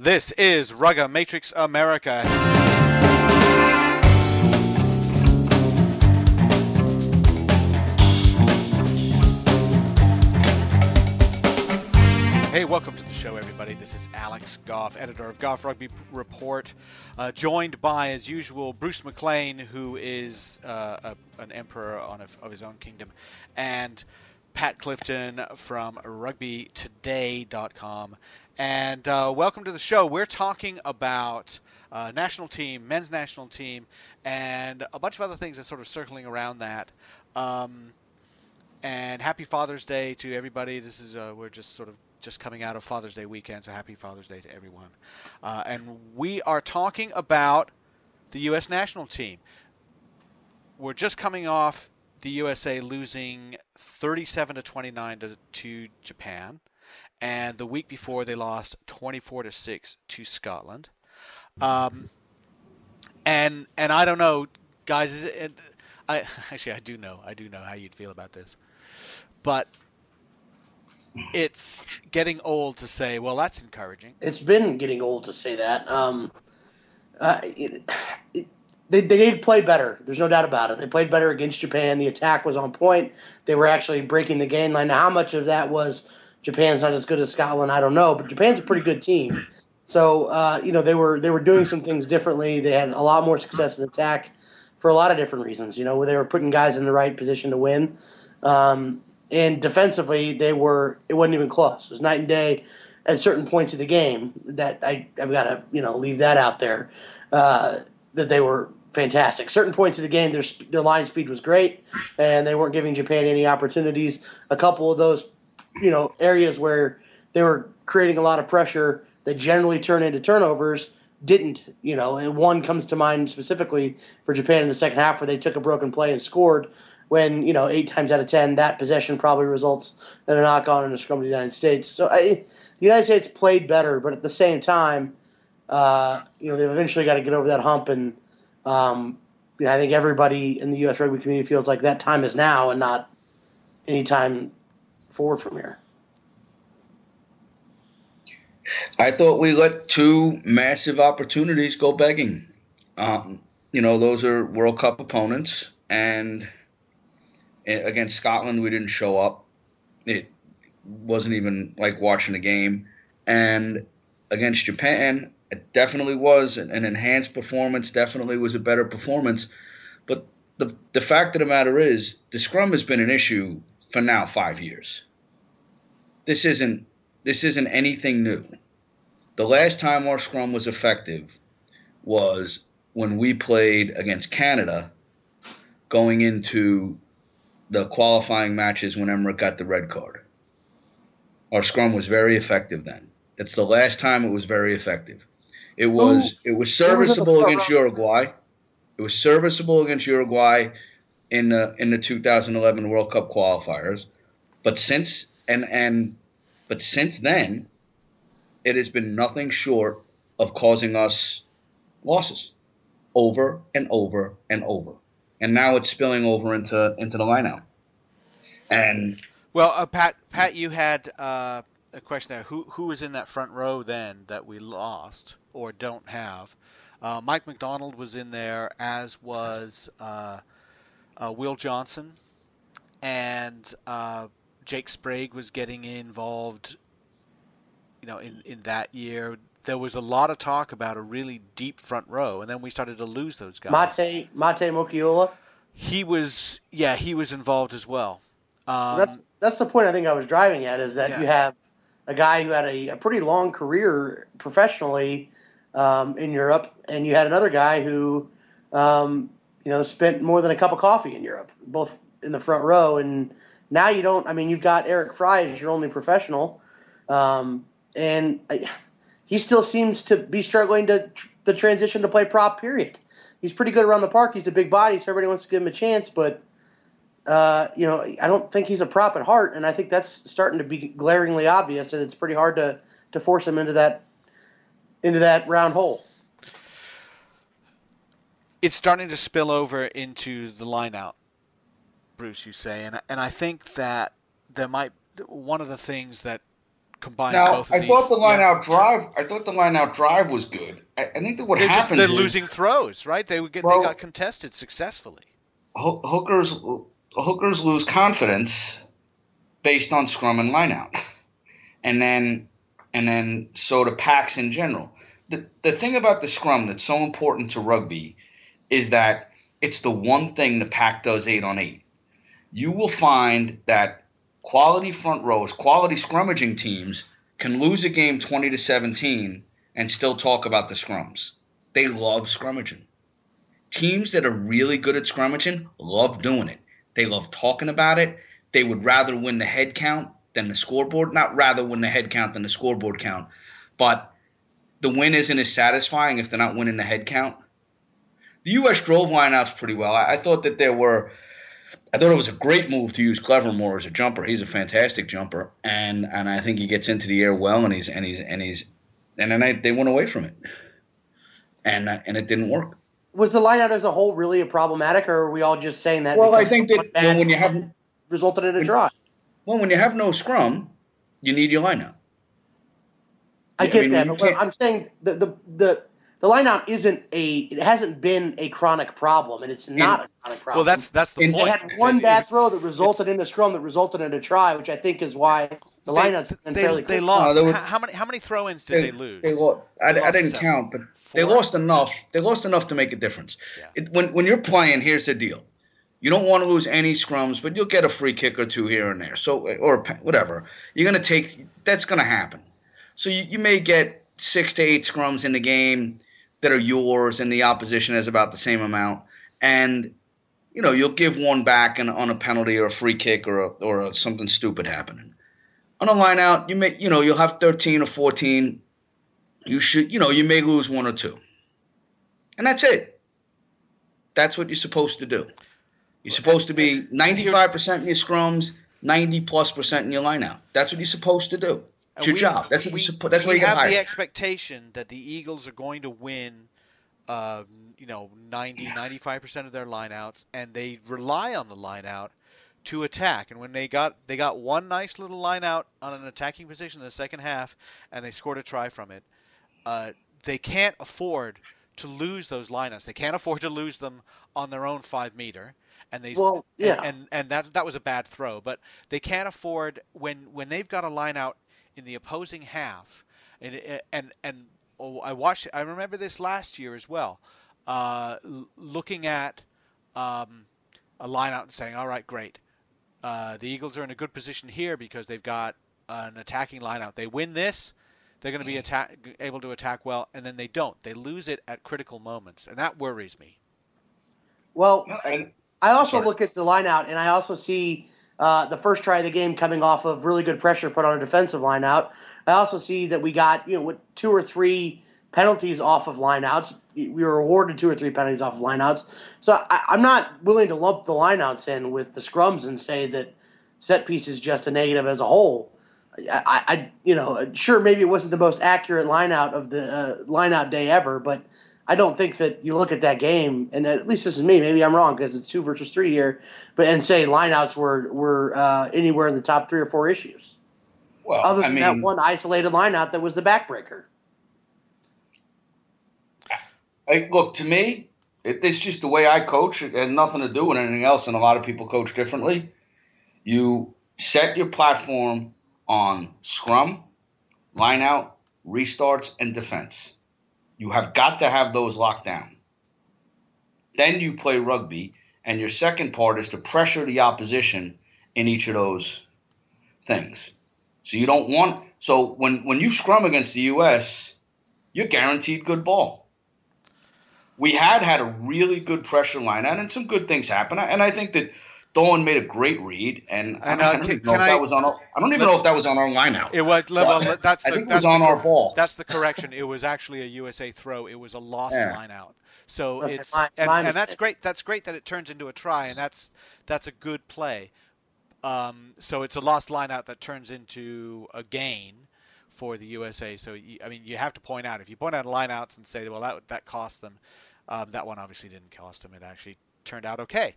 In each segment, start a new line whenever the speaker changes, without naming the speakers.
This is Rugger Matrix America. Hey, welcome to the show, everybody. This is Alex Goff, editor of Goff Rugby Report, uh, joined by, as usual, Bruce McLean, who is uh, a, an emperor on a, of his own kingdom, and Pat Clifton from RugbyToday.com. And uh, welcome to the show. We're talking about uh, national team, men's national team, and a bunch of other things that's sort of circling around that. Um, and happy Father's Day to everybody. This is uh, we're just sort of just coming out of Father's Day weekend, so happy Father's Day to everyone. Uh, and we are talking about the U.S. national team. We're just coming off the USA losing 37 to 29 to, to Japan, and the week before they lost 24 to 6 to Scotland. Um, and and I don't know, guys. It, I actually I do know. I do know how you'd feel about this, but it's getting old to say, well, that's encouraging.
It's been getting old to say that. Um, uh, it, it, they, they to play better. There's no doubt about it. They played better against Japan. The attack was on point. They were actually breaking the game line. Now, how much of that was Japan's not as good as Scotland? I don't know, but Japan's a pretty good team. So uh, you know they were they were doing some things differently. They had a lot more success in attack for a lot of different reasons. You know, where they were putting guys in the right position to win. Um, and defensively they were it wasn't even close. It was night and day at certain points of the game. That I I've got to you know leave that out there. Uh, that they were fantastic. Certain points of the game, their their line speed was great, and they weren't giving Japan any opportunities. A couple of those, you know, areas where they were creating a lot of pressure that generally turn into turnovers didn't, you know, and one comes to mind specifically for Japan in the second half where they took a broken play and scored when you know eight times out of ten that possession probably results in a knock on in a scrum of the United States. So I, the United States played better, but at the same time, uh, you know they've eventually got to get over that hump, and um, you know, I think everybody in the U.S. rugby community feels like that time is now and not any time forward from here.
I thought we let two massive opportunities go begging. Um, you know, those are World Cup opponents, and against Scotland, we didn't show up. It wasn't even like watching a game. And against Japan, it definitely was an enhanced performance, definitely was a better performance. But the, the fact of the matter is, the scrum has been an issue for now five years. This isn't this isn't anything new. The last time our scrum was effective was when we played against Canada going into the qualifying matches when Emerick got the red card. Our scrum was very effective then. That's the last time it was very effective. It was Ooh, it was serviceable was against Uruguay. It was serviceable against Uruguay in the in the 2011 World Cup qualifiers. But since and and but since then, it has been nothing short of causing us losses over and over and over and now it's spilling over into into the lineout. And
well, uh, Pat, Pat, you had uh, a question there. Who who was in that front row then that we lost or don't have? Uh, Mike MacDonald was in there, as was uh, Will Johnson, and uh, Jake Sprague was getting involved. You know, in in that year, there was a lot of talk about a really deep front row, and then we started to lose those guys.
Mate Mate Moeakiola.
He was, yeah, he was involved as well.
Um, that's that's the point I think I was driving at is that yeah. you have a guy who had a, a pretty long career professionally um, in Europe, and you had another guy who, um, you know, spent more than a cup of coffee in Europe, both in the front row. And now you don't. I mean, you've got Eric Fry as your only professional, um, and I, he still seems to be struggling to the transition to play prop. Period. He's pretty good around the park. He's a big body, so everybody wants to give him a chance. But uh, you know, I don't think he's a prop at heart, and I think that's starting to be glaringly obvious, and it's pretty hard to to force him into that into that round hole.
It's starting to spill over into the lineout, Bruce. You say, and and I think that there might one of the things that combines
now,
both.
I
these.
thought the line
yeah.
out drive. I thought the line out drive was good. I, I think that what
They're, just, they're losing throws, right? They would get
Well-
they got contested successfully.
hookers hookers lose confidence based on scrum and line out, and then and then so do packs in general. The the thing about the scrum that's so important to rugby is that it's the one thing the pack does eight on eight. You will find that quality front rows, quality scrummaging teams can lose a game twenty to seventeen and still talk about the scrums. They love scrummaging teams that are really good at scrummaging love doing it. They love talking about it. They would rather win the head count than the scoreboard. Not rather win the head count than the scoreboard count, but the win isn't as satisfying if they're not winning the head count. The U.S. drove lineouts pretty well. I, I thought that there were. I thought it was a great move to use Clevermore as a jumper. He's a fantastic jumper, and and I think he gets into the air well, and he's and he's and he's and then I, they went away from it, and uh, and it didn't work.
Was the lineout as a whole really a problematic, or are we all just saying that?
Well, I think that when you have
resulted in a draw.
Well, when you have no scrum, you need your lineout.
I
I
get
mean,
that, but I'm saying the the the the lineout isn't a it hasn't been a chronic problem, and it's not a chronic problem.
Well, that's that's the
And-
they had one
It- it-
bad throw that resulted in a scrum that resulted in a try, which I think is why the
they,
lineout's been
they,
fairly.
they
quick.
lost.
No, there were-
how, how many how many throw-ins did they, lose?
They lost. I,
They
I didn't
seven.
count, but they lost enough. They lost enough to make a difference.
Yeah.
It, when when you're playing, here's the deal: you don't want to lose any scrums, but you'll get a free kick or two here and there. So or whatever. You're gonna take. That's gonna happen. So you, you may get six to eight scrums in the game that are yours, and the opposition has about the same amount, and you know you'll give one back and on a penalty or a free kick or a, or a, something stupid happening. On a line out, you may you know you'll have 13 or 14. You should you know you may lose one or two, and that's it. That's what you're supposed to do. You're supposed to be 95% in your scrums, 90 plus percent in your line out. That's what you're supposed to do. It's your
we-
job. That's what
we,
you suppo- That's why you
have
hired.
the expectation that the Eagles are going to win, uh, you know, 90, 95 percent of their lineouts, and they rely on the lineout to attack. And when they got they got one nice little lineout on an attacking position in the second half, and they scored a try from it, uh, they can't afford to lose those lineouts. They can't afford to lose them on their own five meter. And they
Well,
and-
yeah.
and, and that that was a bad throw, but they can't afford when when they've got a line out in the opposing half, and and and oh, I watched. I remember this last year as well. Uh, l- looking at um, a line out and saying, "All right, great. Uh, the Eagles are in a good position here because they've got an attacking line out. They win this." They're going to be attack, able to attack well, and then they don't. They lose it at critical moments, and that worries me.
Well,
And-
I also
Sorry.
look at the lineout, and I also see uh, the first try of the game coming off of really good pressure put on a defensive lineout. I also see that we got you know two or three penalties off of lineouts. We were awarded two or three penalties off of lineouts. So I, I'm not willing to lump the lineouts in with the scrums and say that set piece is just a negative as a whole. I, I you know, sure maybe it wasn't the most accurate lineout of the uh, lineout day ever, but I don't think that you look at that game, and at least this is me. Maybe I'm wrong because it's two versus three here, but and say lineouts were were uh, anywhere in the top three or four issues,
well,
other
I
than
mean,
that one isolated lineout that was the backbreaker.
I, look to me, it, it's just the way I coach. It had nothing to do with anything else, and a lot of people coach differently. You set your platform on scrum, line out, restarts, and defense. You have got to have those locked down. Then you play rugby, and your second part is to pressure the opposition in each of those things. So you don't want so when when you scrum against the U.S., you're guaranteed good ball we had had a really good pressure line and some good things happened. And I think that Dolan made a great read, and I
And,
don't,
uh,
I don't
can-
even know
can
if
I-
that was on. Our, I don't even know if that was on our line out.
It was well.
But
That's
I
the,
think it was on
the,
our ball.
That's the correction. It was actually a USA throw. It was a lost
Yeah.
line out. So
Okay,
it's
my-
and,
my
and that's great. That's great that it turns into a try, and that's that's a good play. Um, so it's a lost line out that turns into a gain for the USA. So you, I mean, you have to point out if you point out lineouts and say, well, that that cost them. Um, that one obviously didn't cost them. It actually turned out okay.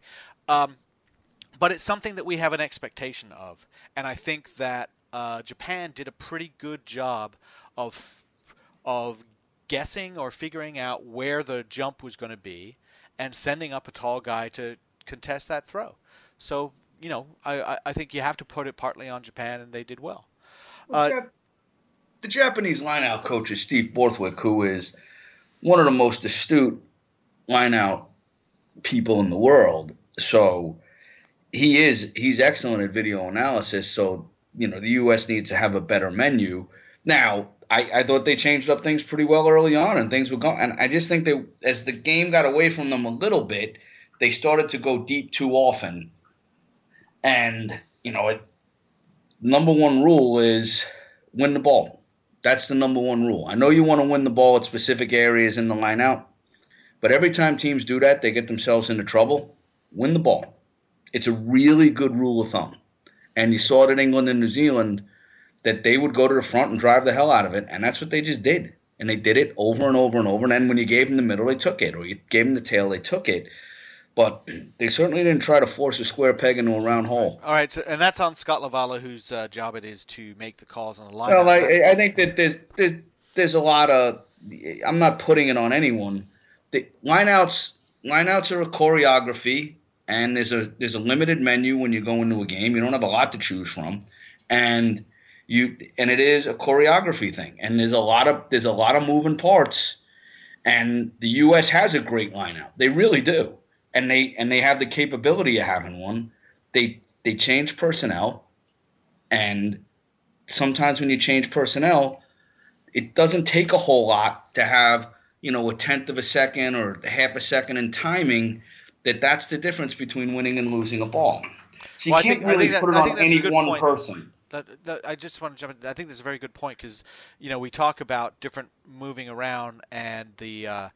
Um, but it's something that we have an expectation of, and I think that uh, Japan did a pretty good job of of guessing or figuring out where the jump was going to be and sending up a tall guy to contest that throw. So you know, I, I think you have to put it partly on Japan, and they did well.
well uh, the Japanese lineout coach is Steve Borthwick, who is one of the most astute lineout people in the world. So he is he's excellent at video analysis. So you know the U.S. needs to have a better menu. Now I, I thought they changed up things pretty well early on, and things were going. And I just think that as the game got away from them a little bit, they started to go deep too often. And you know, it, number one rule is win the ball. That's the number one rule. I know you want to win the ball at specific areas in the line out, but every time teams do that, they get themselves into trouble. Win the ball. It's a really good rule of thumb. And you saw it in England and New Zealand that they would go to the front and drive the hell out of it, and that's what they just did. And they did it over and over and over. And then when you gave them the middle, they took it, or you gave them the tail, they took it. But they certainly didn't try to force a square peg into a round hole.
All right, so, and that's on Scott LaValla, whose uh, job it is to make the calls on the line.
Well, I, I think that there's, there's there's a lot of. I'm not putting it on anyone. The lineouts lineouts are a choreography and there's a there's a limited menu when you go into a game. You don't have a lot to choose from, and you and it is a choreography thing. And there's a lot of there's a lot of moving parts, and the U.S. has a great lineup. They really do, and they and they have the capability of having one. They they change personnel, and sometimes when you change personnel, it doesn't take a whole lot to have you know a tenth of a second or half a second in timing that that's the difference between winning and losing a ball. So you well, can't think, really that, put it on any one point. person.
That, that, I just want to jump in. I think that's a very good point because, you know, we talk about different moving around and the, uh,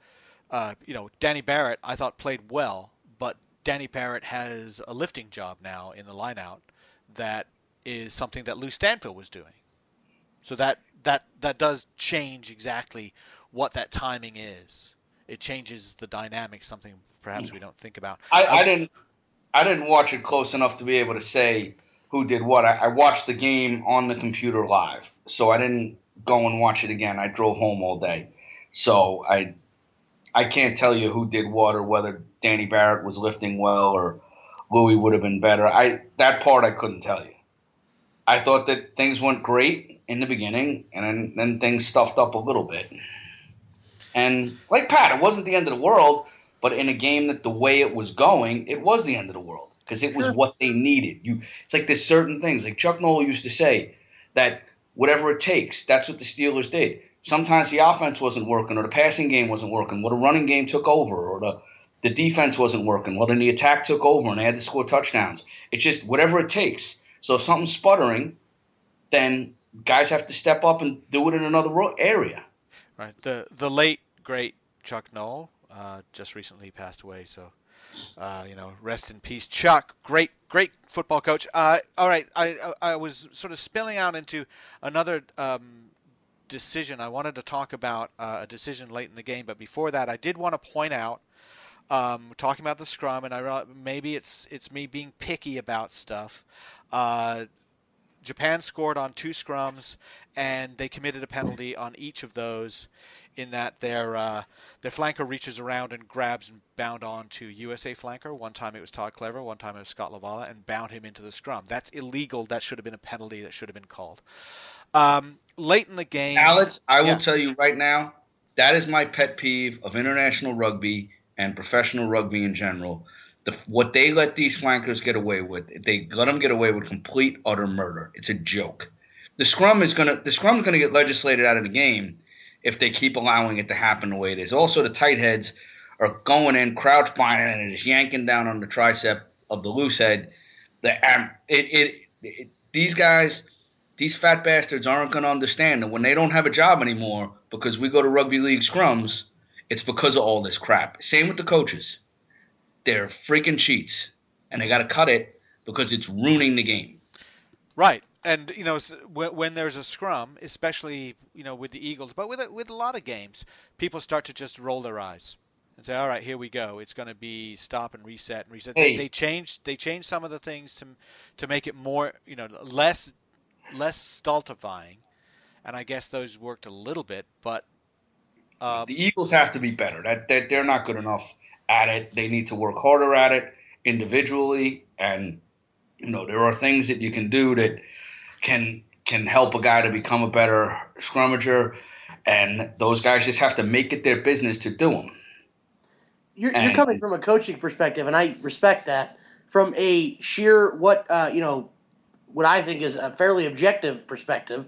uh, you know, Danny Barrett, I thought played well, but Danny Barrett has a lifting job now in the lineout that is something that Lou Stanfill was doing. So that, that, that does change exactly what that timing is. It changes the dynamic, something perhaps hmm. we don't think about.
I, I, didn't I didn't watch it close enough to be able to say who did what. I, I watched the game on the computer live, so I didn't go and watch it again. I drove home all day, so I I can't tell you who did what or whether Danny Barrett was lifting well or Louis would have been better. I that part I couldn't tell you. I thought that things went great in the beginning, and then, then things stuffed up a little bit. And like Pat, it wasn't the end of the world. But in a game that the way it was going, it was the end of the world because it was sure. what they needed. You, it's like there's certain things like Chuck Noll used to say that whatever it takes, that's what the Steelers did. Sometimes the offense wasn't working or the passing game wasn't working, or the running game took over, or the the defense wasn't working, well then the attack took over and they had to score touchdowns. It's just whatever it takes. So if something's sputtering, then guys have to step up and do it in another area.
Right. The the late great Chuck Noll uh, just recently passed away. So, uh, you know, rest in peace, Chuck. Great, great football coach. Uh, all right, I, I was sort of spilling out into another um, decision. I wanted to talk about uh, a decision late in the game, but before that, I did want to point out. Um, talking about the scrum, and I maybe it's it's me being picky about stuff. Uh, Japan scored on two scrums, and they committed a penalty on each of those in that their uh, their flanker reaches around and grabs and bound on to USA flanker. One time it was Todd Clever, one time it was Scott LaValla, and bound him into the scrum. That's illegal. That should have been a penalty. That should have been called. Um, late in the game,
Alex, I will tell you right now, that is my pet peeve of international rugby and professional rugby in general. The, what they let these flankers get away with, they let them get away with complete utter murder. It's a joke. The scrum is gonna the scrum is gonna get legislated out of the game if they keep allowing it to happen the way it is. Also, the tight heads are going in, crouch binding, and just yanking down on the tricep of the loose head. The um, it, it, it these guys, these fat bastards aren't going to understand that when they don't have a job anymore because we go to rugby league scrums, it's because of all this crap. Same with the coaches. They're freaking cheats, and they got to cut it because it's ruining the game.
Right and you know when there's a scrum, especially you know with the Eagles, but with a, with a lot of games, people start to just roll their eyes and say, "All right, here we go. It's going to be stop and reset and reset." Hey. They, they changed they changed some of the things to to make it more you know less less stultifying, and I guess those worked a little bit. But
um, the Eagles have to be better. That, that they're not good enough at it. They need to work harder at it individually, and you know there are things that you can do that can can help a guy to become a better scrummager, and those guys just have to make it their business to do them.
You're, and, you're coming from a coaching perspective, and I respect that. From a sheer what uh, you know, what I think is a fairly objective perspective,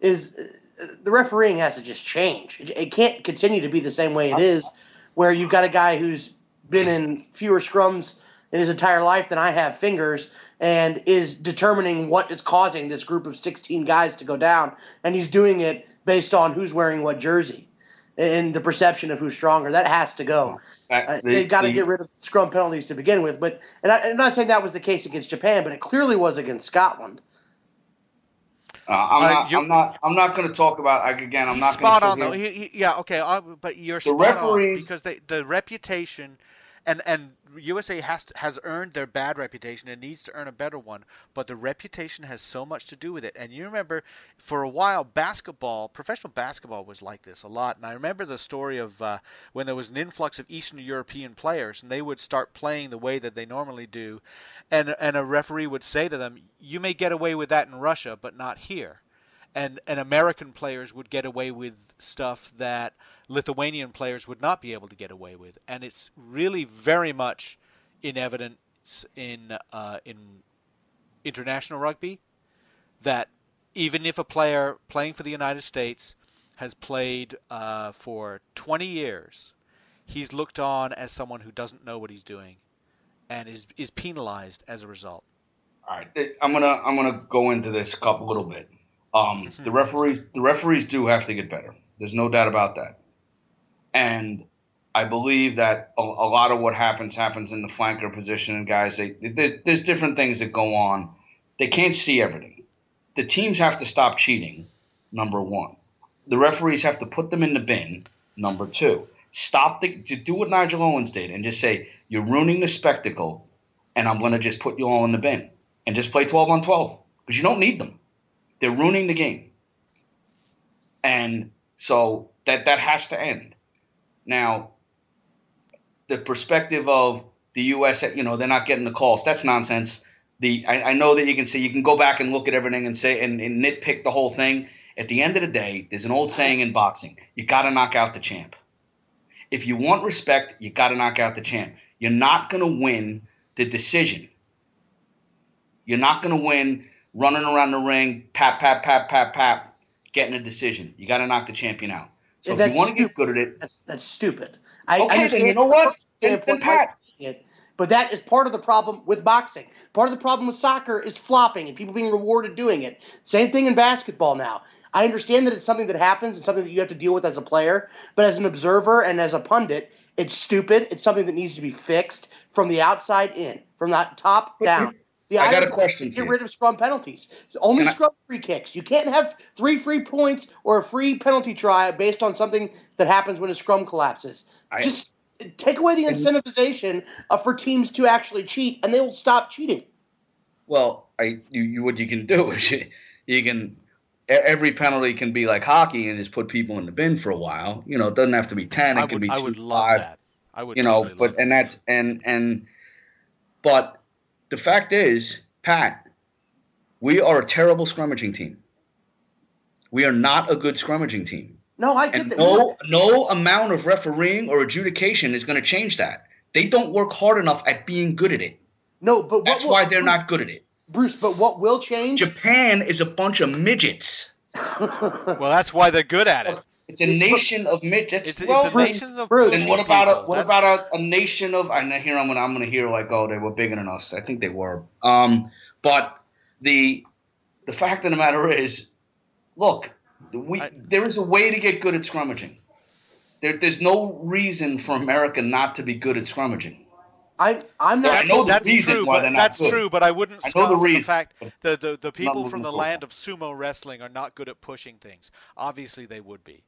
is uh, the refereeing has to just change. It, it can't continue to be the same way it is, where you've got a guy who's been in fewer scrums in his entire life than I have fingers, and is determining what is causing this group of 16 guys to go down. And he's doing it based on who's wearing what jersey and the perception of who's stronger. That has to go. Uh, the, they've got to get rid of scrum penalties to begin with. But and I, am not saying that was the case against Japan, but it clearly was against Scotland.
Uh, I'm, uh, not, I'm not. I'm not. going to talk about. Again, I'm not.
Spot on though. He, he, yeah. Okay. Uh, but you're the spot referees, on because they, the reputation and and USA has to, has earned their bad reputation and needs to earn a better one. But the reputation has so much to do with it. And you remember, for a while, basketball, professional basketball, was like this a lot. And I remember the story of uh, when there was an influx of Eastern European players, and they would start playing the way that they normally do, and and a referee would say to them, "You may get away with that in Russia, but not here." And and American players would get away with stuff that Lithuanian players would not be able to get away with, and it's really very much in evidence in uh, in international rugby that even if a player playing for the United States has played uh, for 20 years, he's looked on as someone who doesn't know what he's doing, and is is penalized as a result.
All right, I'm gonna I'm gonna go into this a couple little bit. Um, the referees the referees do have to get better. There's no doubt about that. And I believe that a, a, lot of what happens happens in the flanker position, and guys, they, there's, there's different things that go on. They can't see everything. The teams have to stop cheating. Number one, the referees have to put them in the bin. Number two, stop the to do what Nigel Owens did and just say you're ruining the spectacle, and I'm going to just put you all in the bin and just play 12 on 12 because you don't need them. They're ruining the game, and so that that has to end. Now, the perspective of the U.S., you know, they're not getting the calls. That's nonsense. The I, I know that you can say you can go back and look at everything and say and, and nitpick the whole thing. At the end of the day, there's an old saying in boxing: you got to knock out the champ. If you want respect, you got to knock out the champ. You're not going to win the decision. You're not going to win running around the ring, pat, pat, pat, pat, pat, getting a decision. You got to knock the champion out. So if you want to get good at it,
that's that's stupid. I,
okay,
I
then you know what? Then, then Pat.
It, but that is part of the problem with boxing. Part of the problem with soccer is flopping and people being rewarded doing it. Same thing in basketball now. I understand that it's something that happens and something that you have to deal with as a player, but as an observer and as a pundit, it's stupid. It's something that needs to be fixed from the outside in, from that top down.
The I got a question.
Get rid of scrum penalties. Only Can scrum I, free kicks. You can't have three free points or a free penalty try based on something that happens when a scrum collapses. I, Just take away the incentivization uh, for teams to actually cheat, and they will stop cheating.
Well, I you, you what you can do is you, you can every penalty can be like hockey and just put people in the bin for a while. You know, it doesn't have to be ten. It I can would, be two, I would love five, that. I would. You know, totally but and that's and and but the fact is, Pat, we are a terrible scrummaging team. We are not a good scrummaging team.
No, I get
that. No, no amount of refereeing or adjudication is going to change that. They don't work hard enough at being good at it.
No, but
that's will, why they're Bruce, not good at it.
Bruce, but what will change?
Japan is a bunch of midgets.
well, that's why they're good at it.
It's a nation of midgets.
It's, well, it's a nation of Bruce.
And what about a what That's... about a, a, nation of? I hear I'm gonna I'm gonna hear like oh they were bigger than us. I think they were. Um, but the the fact of the matter is, look, we I, there is a way to get good at scrummaging. There, there's no reason for America not to be good at scrummaging.
I, I'm not.
That's, that's true, but that's good. true. But I wouldn't I scoff the, the fact the the, the people from the land of sumo wrestling are not good at pushing things. Obviously, they would be.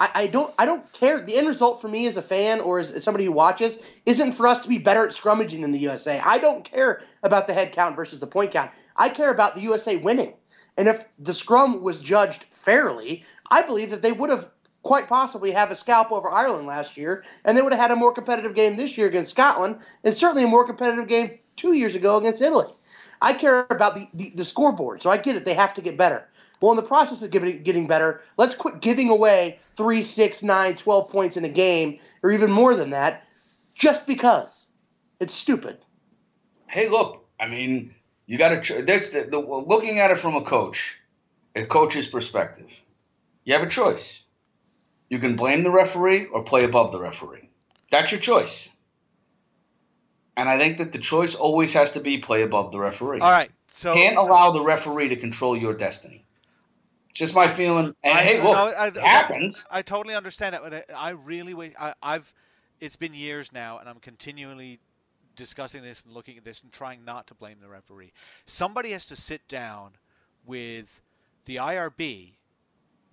I, I, don't I don't care. The end result for me as a fan or as, as, somebody who watches isn't for us to be better at scrummaging than the USA. I don't care about the head count versus the point count. I care about the USA winning. And if the scrum was judged fairly, I believe that they would have quite possibly have a scalp over Ireland last year, and they would have had a more competitive game this year against Scotland, and certainly a more competitive game two years ago against Italy. I care about the, the, the scoreboard, so I get it. They have to get better. Well, in the process of getting, getting better, let's quit giving away three, six, nine, 12 points in a game, or even more than that, just because. It's stupid.
Hey, look, I mean, you got to. That's the, the, looking at it from a coach, a coach's perspective. You have a choice. You can blame the referee or play above the referee. That's your choice. And I think that the choice always has to be play above the referee.
All right. So
can't allow the referee to control your destiny. Just my feeling. And
I,
hey, look,
no, I,
it happens.
I totally understand that, but I, I really wait. I, I've. It's been years now, and I'm continually discussing this and looking at this and trying not to blame the referee. Somebody has to sit down with the IRB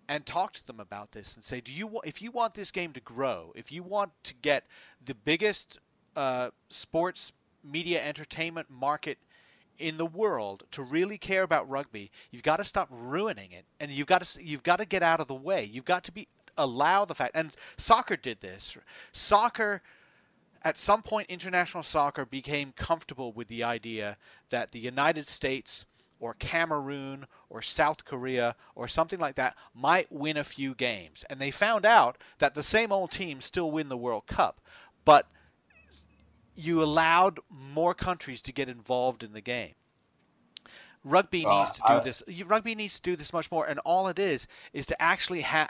and talk to them about this and say, do you if you want this game to grow, if you want to get the biggest uh, sports media entertainment market in the world to really care about rugby, you've got to stop ruining it, and you've got to you've got to get out of the way. You've got to be allow the fact. And soccer did this. Soccer. At some point, international soccer became comfortable with the idea that the United States or Cameroon or South Korea or something like that might win a few games. And they found out that the same old teams still win the World Cup. But you allowed more countries to get involved in the game. Rugby needs to do I, this. Rugby needs to do this much more, and all it is is to actually have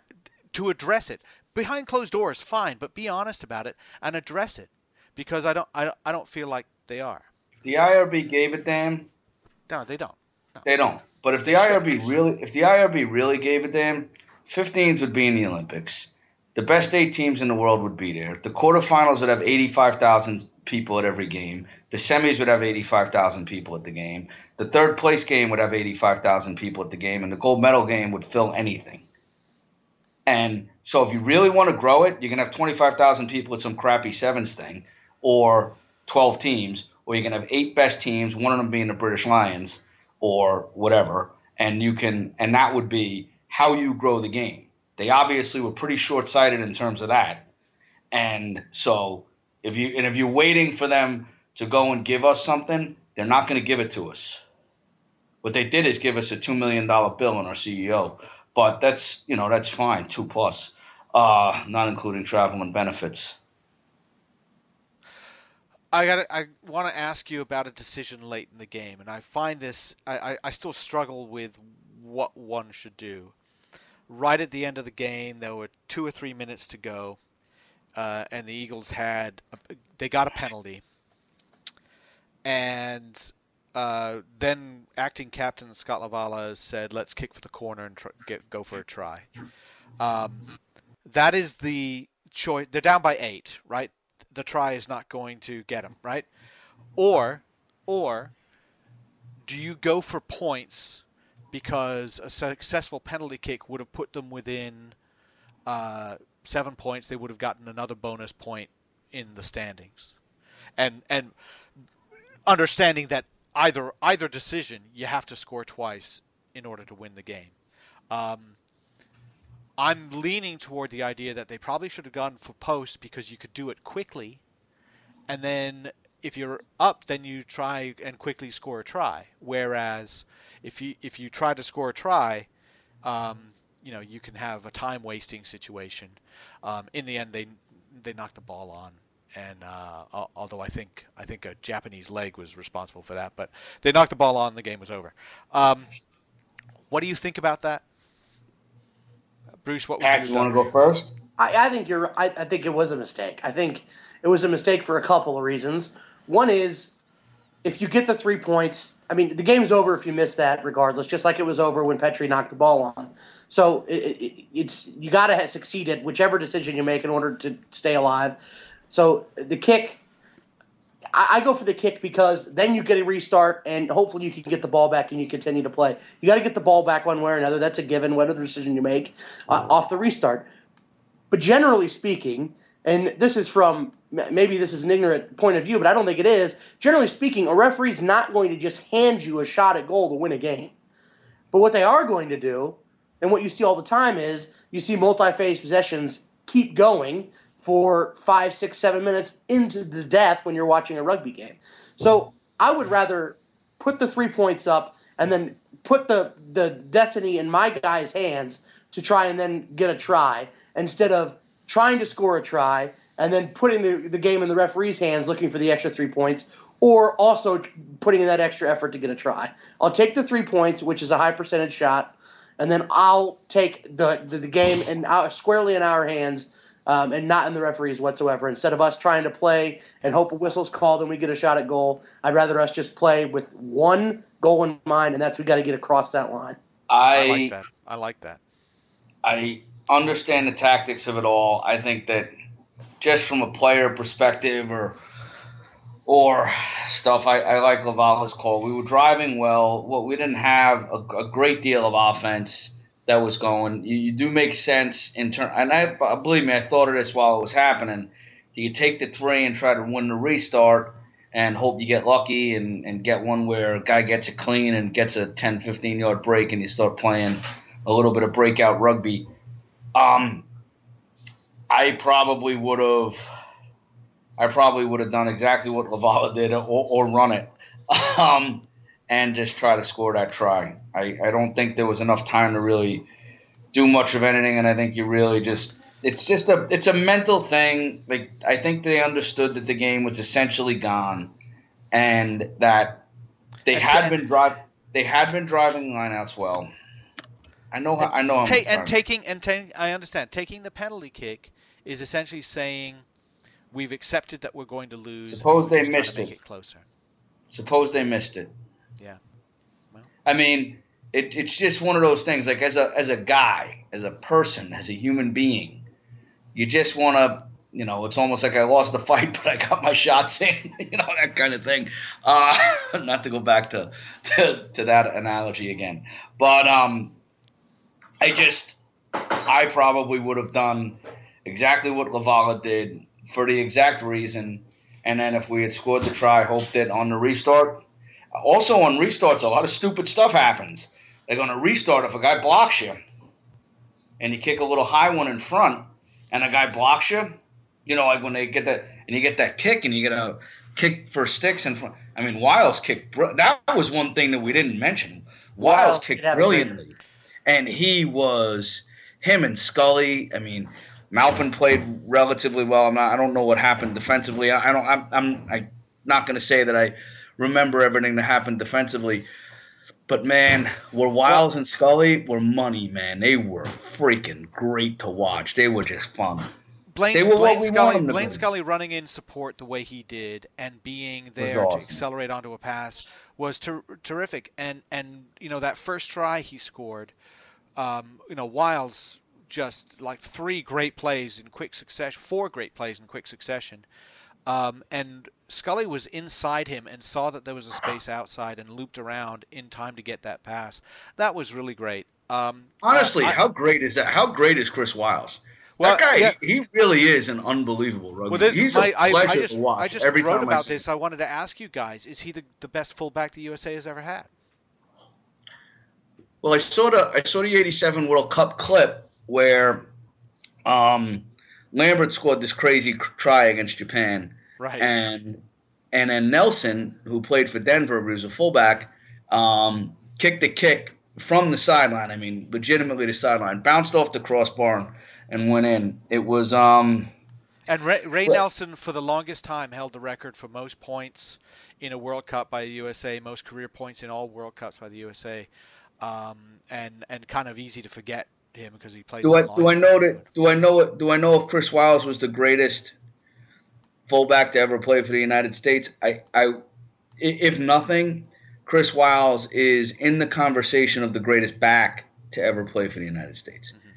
to address it behind closed doors. Fine, but be honest about it and address it, because I don't, I don't, I don't feel like they are.
If the IRB gave a damn,
no, they don't.
No. They don't. But if the IRB really, if the IRB really gave a damn, 15s would be in the Olympics. The best eight teams in the world would be there. The quarterfinals would have 85,000 people at every game. The semis would have 85,000 people at the game. The third place game would have 85,000 people at the game, and the gold medal game would fill anything. And so, if you really want to grow it, you can have 25,000 people at some crappy sevens thing, or 12 teams, or you can have eight best teams, one of them being the British Lions, or whatever, and you can, and that would be how you grow the game. They obviously were pretty short sighted in terms of that. And so if you and if you're waiting for them to go and give us something, they're not going to give it to us. What they did is give us a two million dollar bill on our CEO, but that's you know that's fine, two plus, uh, not including travel and benefits.
I got. I want to ask you about a decision late in the game, and I find this. I, I, I still struggle with what one should do right at the end of the game. There were two or three minutes to go, uh, and the Eagles had a, they got a penalty, and uh, then acting captain Scott LaValla said, "Let's kick for the corner and get, go for a try." Um, that is the choice. They're down by eight, right? The try is not going to get them, right? Or, or do you go for points because a successful penalty kick would have put them within uh, seven points. They would have gotten another bonus point in the standings, and and understanding that either either decision you have to score twice in order to win the game. Um, I'm leaning toward the idea that they probably should have gone for post because you could do it quickly, and then if you're up, then you try and quickly score a try. Whereas if you if you try to score a try, um, you know you can have a time wasting situation. Um, in the end, they they knocked the ball on, and uh, although I think I think a Japanese leg was responsible for that, but they knocked the ball on, the game was over. Um, what do you think about that, Bruce? What would
you, you want to go first?
I, I think you're. I, I think it was a mistake. I think it was a mistake for a couple of reasons. One is if you get the three points, I mean, the game's over if you miss that, regardless. Just like it was over when Petri knocked the ball on. So it, it, it's you got to succeed at whichever decision you make in order to stay alive. So the kick, I, I, go for the kick because then you get a restart and hopefully you can get the ball back and you continue to play. You got to get the ball back one way or another. That's a given, whatever decision you make uh, off the restart. But generally speaking, and this is from maybe this is an ignorant point of view, but I don't think it is. Generally speaking, a referee's not going to just hand you a shot at goal to win a game. But what they are going to do, and what you see all the time is you see multi-phase possessions keep going for five, six, seven minutes into the death when you're watching a rugby game. So I would rather put the three points up and then put the the destiny in my guy's hands to try and then get a try instead of trying to score a try and then putting the, the game in the referee's hands looking for the extra three points or also putting in that extra effort to get a try. I'll take the three points, which is a high percentage shot, and then I'll take the, the, the game and squarely in our hands um, and not in the referees whatsoever. Instead of us trying to play and hope a whistle's called and we get a shot at goal, I'd rather us just play with one goal in mind, and that's we got to get across that line.
I,
I like that. I like that.
I understand the tactics of it all. I think that just from a player perspective or or stuff, I, I like LaValla's call. We were driving well. Well, we didn't have a, a great deal of offense that was going. You, you do make sense in turn, and I believe me, I thought of this while it was happening. Do you take the three and try to win the restart and hope you get lucky and, and get one where a guy gets it clean and gets a 10, 15 yard break and you start playing a little bit of breakout rugby? Um, I probably would have. I probably would have done exactly what LaValla did, or, or run it, um, and just try to score that try. I, I don't think there was enough time to really do much of anything, and I think you really just it's just a it's a mental thing. Like I think they understood that the game was essentially gone, and that they and had been drive they had been driving lineouts well. I know. I know.
Ta- and taking and ta- I understand taking the penalty kick is essentially saying we've accepted that we're going to lose.
Suppose they missed it.
it. Closer.
Suppose they missed it.
Yeah. Well.
I mean, it, it's just one of those things. Like as a as a guy, as a person, as a human being, you just want to. You know, it's almost like I lost the fight, but I got my shots in. you know, that kind of thing. Uh, not to go back to, to to that analogy again, but um, I just, I probably would have done exactly what LaValla did for the exact reason. And then if we had scored the try, hoped that on the restart. Also on restarts, a lot of stupid stuff happens. They're going to restart if a guy blocks you, and you kick a little high one in front, and a guy blocks you. You know, like when they get that, and you get that kick, and you get a kick for sticks in front. I mean, Wyles kicked. That was one thing that we didn't mention. Wyles, Wyles kicked brilliantly and he was him and Scully. I mean, Malpin played relatively well. I'm not. I don't know what happened defensively. I, I don't. I'm. I'm, I'm not going to say that I remember everything that happened defensively. But man, were Wyles and Scully were money, man. They were freaking great to watch. They were just fun.
Blaine, Blaine Scully, Blaine Scully running in support the way he did and being there awesome. to accelerate onto a pass was ter- terrific. And and you know that first try he scored um, you know, Wyles just like three great plays in quick succession, four great plays in quick succession. Um, and Scully was inside him and saw that there was a space outside and looped around in time to get that pass. That was really great. Um,
Honestly, I, how great is that? How great is Chris Wyles? Well, that guy, yeah. he, really is an unbelievable rugby. Well, then, He's my, a pleasure I, I
just,
to watch.
I just
every
wrote about
I
this. I wanted to ask you guys: Is he the, the best fullback the USA has ever had?
Well, I saw the I saw the '87 World Cup clip where um, Lambert scored this crazy try against Japan,
right?
And and then Nelson, who played for Denver, he was a fullback, um, kicked the kick from the sideline. I mean, legitimately the sideline, bounced off the crossbar and went in. It was um.
And Ray, Ray Nelson, for the longest time, held the record for most points in a World Cup by the USA, most career points in all World Cups by the USA um, and and kind of easy to forget him because he played.
Do I do I know that? Do I know Do I know if Chris Wyles was the greatest fullback to ever play for the United States? I I if nothing, Chris Wyles is in the conversation of the greatest back to ever play for the United States. Mm-hmm.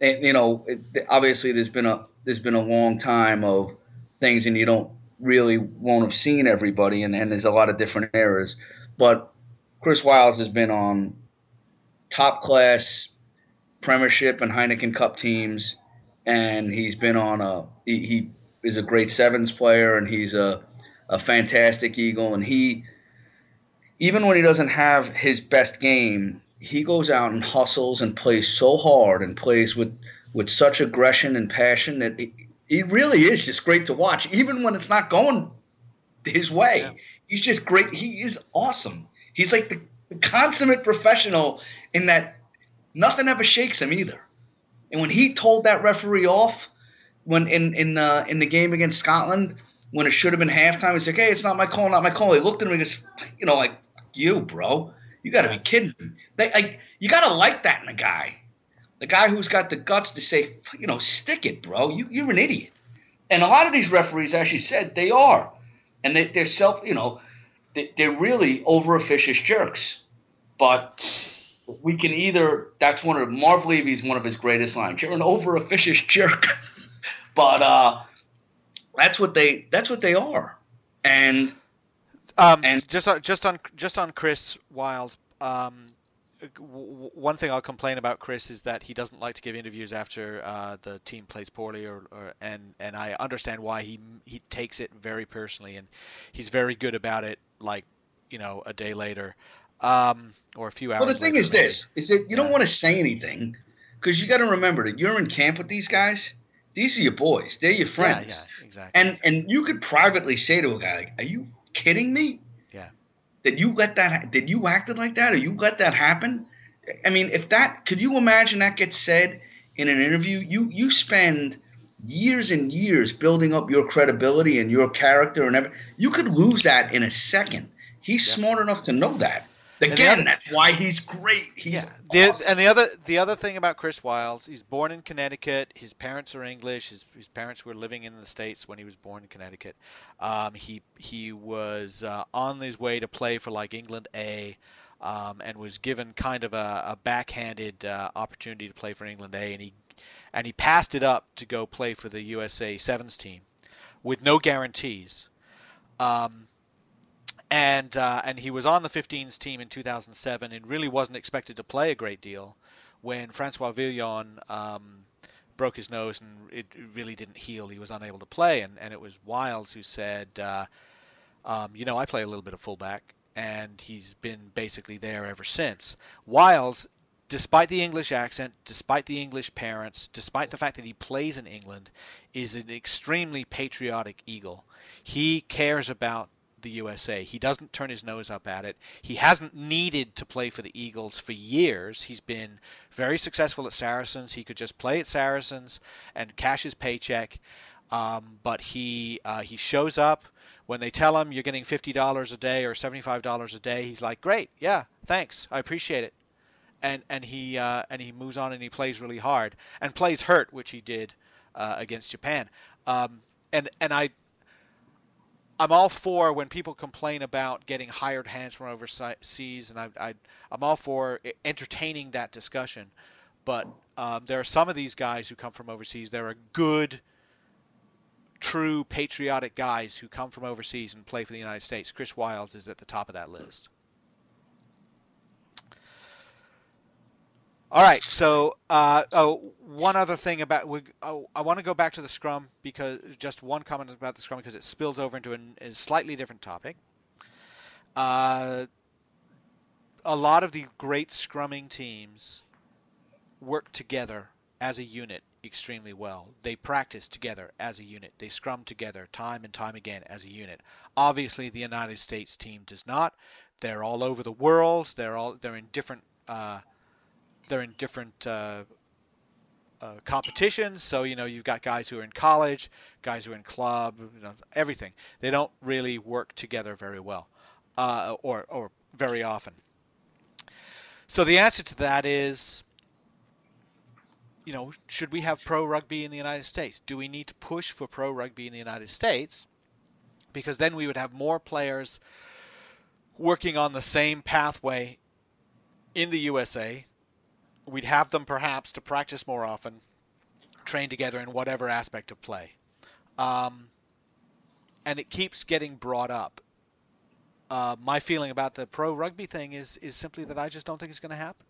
And you know, it, obviously there's been a there's been a long time of things, and you don't really won't have seen everybody, and, and there's a lot of different eras. But Chris Wyles has been on top class Premiership and Heineken Cup teams, and he's been on a he, he is a great sevens player, and he's a a fantastic Eagle, and he even when he doesn't have his best game, he goes out and hustles and plays so hard and plays with with such aggression and passion that he, he really is just great to watch, even when it's not going his way. Yeah. He's just great. He is awesome. He's like the, the consummate professional in that nothing ever shakes him either. And when he told that referee off, when in in uh, in the game against Scotland, when it should have been halftime, he's like, "Hey, it's not my call, not my call." He looked at him and goes, "You know, like you, bro, you got to be kidding me." They, like, you got to like that in a guy, the guy who's got the guts to say, "You know, stick it, bro. You you're an idiot." And a lot of these referees as actually said they are, and they, they're self, you know, they, they're really over officious jerks, but we can either that's one of Marv Levy's one of his greatest lines. You're an over officious jerk. but uh, that's what they that's what they are. And
um, and just on, just on just on Chris Wyles, um, w- one thing I'll complain about Chris is that he doesn't like to give interviews after uh, the team plays poorly, or, or, and and I understand why he he takes it very personally, and he's very good about it. Like you know, a day later um, or a few hours.
Well, the thing is maybe. this: is that you yeah. don't want to say anything because you got to remember that you're in camp with these guys. These are your boys. They're your friends.
Yeah, yeah, exactly.
And and you could privately say to a guy, like, "Are you kidding me?
Yeah.
Did you let that? Did you acted like that, or you let that happen? I mean, if that, could you imagine that gets said in an interview? You you spend years and years building up your credibility and your character and everything. You could lose that in a second. He's yeah. smart enough to know that. Again, other, that's why he's great. He's yeah.
The, awesome. and the other the other thing about Chris Wyles, he's born in Connecticut. His parents are English. His, his parents were living in the states when he was born in Connecticut. Um, he he was uh, on his way to play for like England A. Um, and was given kind of a, a backhanded uh, opportunity to play for England A, and he and he passed it up to go play for the USA Sevens team, with no guarantees. Um, and uh, and he was on the 15s team in 2007 and really wasn't expected to play a great deal when Francois Villon um, broke his nose and it really didn't heal. He was unable to play, and, and it was Wyles who said, uh, um, you know, I play a little bit of fullback, and he's been basically there ever since. Wyles, despite the English accent, despite the English parents, despite the fact that he plays in England, is an extremely patriotic Eagle. He cares about the USA. He doesn't turn his nose up at it. He hasn't needed to play for the Eagles for years. He's been very successful at Saracens. He could just play at Saracens and cash his paycheck. Um, but he uh, he shows up when they tell him you're getting fifty dollars a day or seventy five dollars a day. He's like, great, yeah, thanks, I appreciate it. And and he uh, and he moves on and he plays really hard and plays hurt, which he did uh, against Japan. Um, and and I I'm all for when people complain about getting hired hands from overseas, and I, I, am all for entertaining that discussion. But um, there are some of these guys who come from overseas. There are good, true patriotic guys who come from overseas and play for the United States. Chris Wyles is at the top of that list. All right. So, uh, oh, one other thing about we, oh, I want to go back to the scrum because just one comment about the scrum because it spills over into an, a slightly different topic. Uh, a lot of the great scrumming teams work together as a unit extremely well. They practice together as a unit. They scrum together time and time again as a unit. Obviously, the United States team does not. They're all over the world. They're all they're in different. Uh, they're in different uh, uh, competitions. So you know you've got guys who are in college, guys who are in club, you know, everything. They don't really work together very well, uh, or or very often. So the answer to that is, you know, should we have pro rugby in the United States? Do we need to push for pro rugby in the United States? Because then we would have more players working on the same pathway in the USA we'd have them perhaps to practice more often, train together in whatever aspect of play. Um, and it keeps getting brought up. Uh, my feeling about the pro rugby thing is is simply that I just don't think it's going to happen.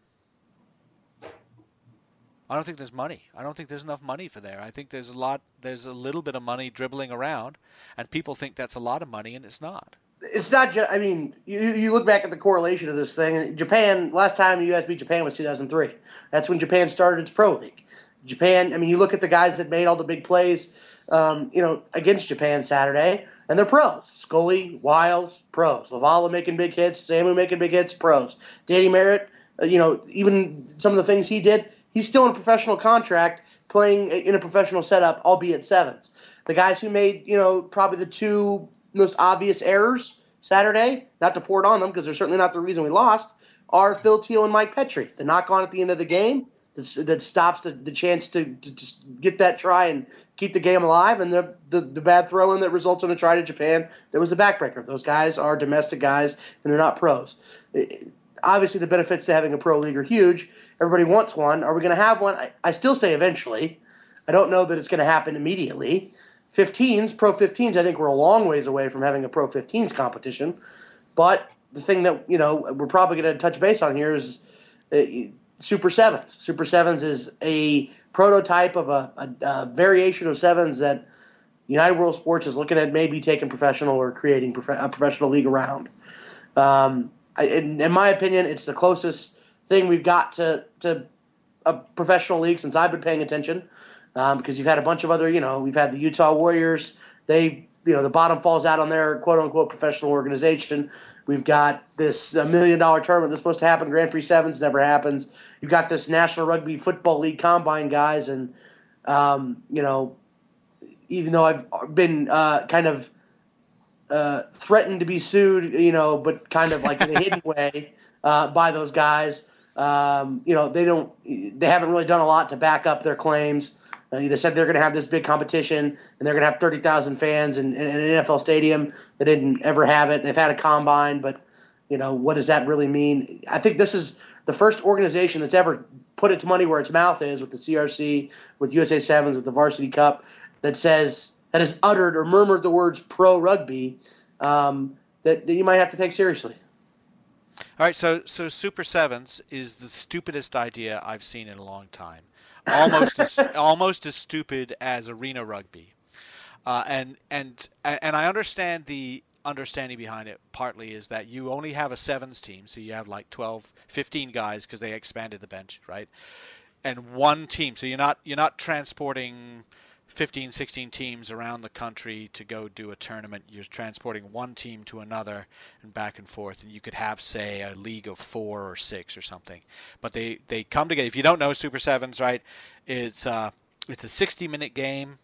I don't think there's money. I don't think there's enough money for there. I think there's a lot. There's a little bit of money dribbling around, and people think that's a lot of money, and it's not.
It's not just. I mean, you, you look back at the correlation of this thing. Japan, last time the U.S. beat Japan was 2003. That's when Japan started its pro league. Japan. I mean, you look at the guys that made all the big plays, um, you know, against Japan Saturday, and they're pros. Scully, Wyles, pros. LaValla making big hits. Samu making big hits, pros. Danny Merritt, uh, you know, even some of the things he did, he's still in a professional contract, playing in a professional setup, albeit sevens. The guys who made, you know, probably the two most obvious errors Saturday, not to pour it on them because they're certainly not the reason we lost, are Phil Thiel and Mike Petri. The knock on at the end of the game that stops the, the chance to, to, get that try and keep the game alive, and the, the, the bad throw in that results in a try to Japan that was a backbreaker. Those guys are domestic guys, and they're not pros. It, obviously, the benefits to having a pro league are huge. Everybody wants one. Are we going to have one? I, I still say eventually. I don't know that it's going to happen immediately. 15s, Pro 15s, I think we're a long ways away from having a Pro 15s competition. But the thing that you know we're probably going to touch base on here is uh, Super Sevens. Super Sevens is a prototype of a, a, a, variation of sevens that United World Sports is looking at maybe taking professional or creating prof- a professional league around. Um, I, in, in, my opinion, it's the closest thing we've got to, to a professional league since I've been paying attention. Um, because you've had a bunch of other, you know, we've had the Utah Warriors. They, you know, the bottom falls out on their quote unquote professional organization. We've got this million dollar tournament that's supposed to happen. Grand Prix Sevens never happens. You've got this National Rugby Football League combine guys, and um, you know, even though I've been uh, kind of uh, threatened to be sued, you know, but kind of like in a hidden way uh, by those guys. Um, you know, they don't, they haven't really done a lot to back up their claims. Uh, they said they're going to have this big competition and they're going to have 30,000 fans in, in, an NFL stadium. They didn't ever have it. They've had a combine, but you know what does that really mean? I think this is the first organization that's ever put its money where its mouth is with the CRC, with USA Sevens, with the Varsity Cup, that says that has uttered or murmured the words pro rugby um, that, that you might have to take seriously.
All right, so so Super Sevens is the stupidest idea I've seen in a long time almost as, almost as stupid as arena rugby. Uh, and and and I understand the understanding behind it partly is that you only have a sevens team, so you have like 12, 15 guys because they expanded the bench, right? And one team, so you're not you're not transporting 15, 16 teams around the country to go do a tournament. You're transporting one team to another and back and forth. And you could have, say, a league of four or six or something. But they, they come together. If you don't know Super Sevens, right, it's, uh, it's a 60 minute game.